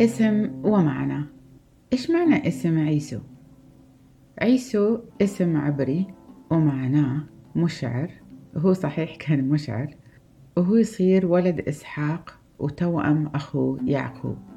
اسم ومعنى. إيش معنى اسم عيسو؟ عيسو اسم عبري ومعناه مشعر. وهو صحيح كان مشعر. وهو يصير ولد إسحاق وتوأم أخوه يعقوب.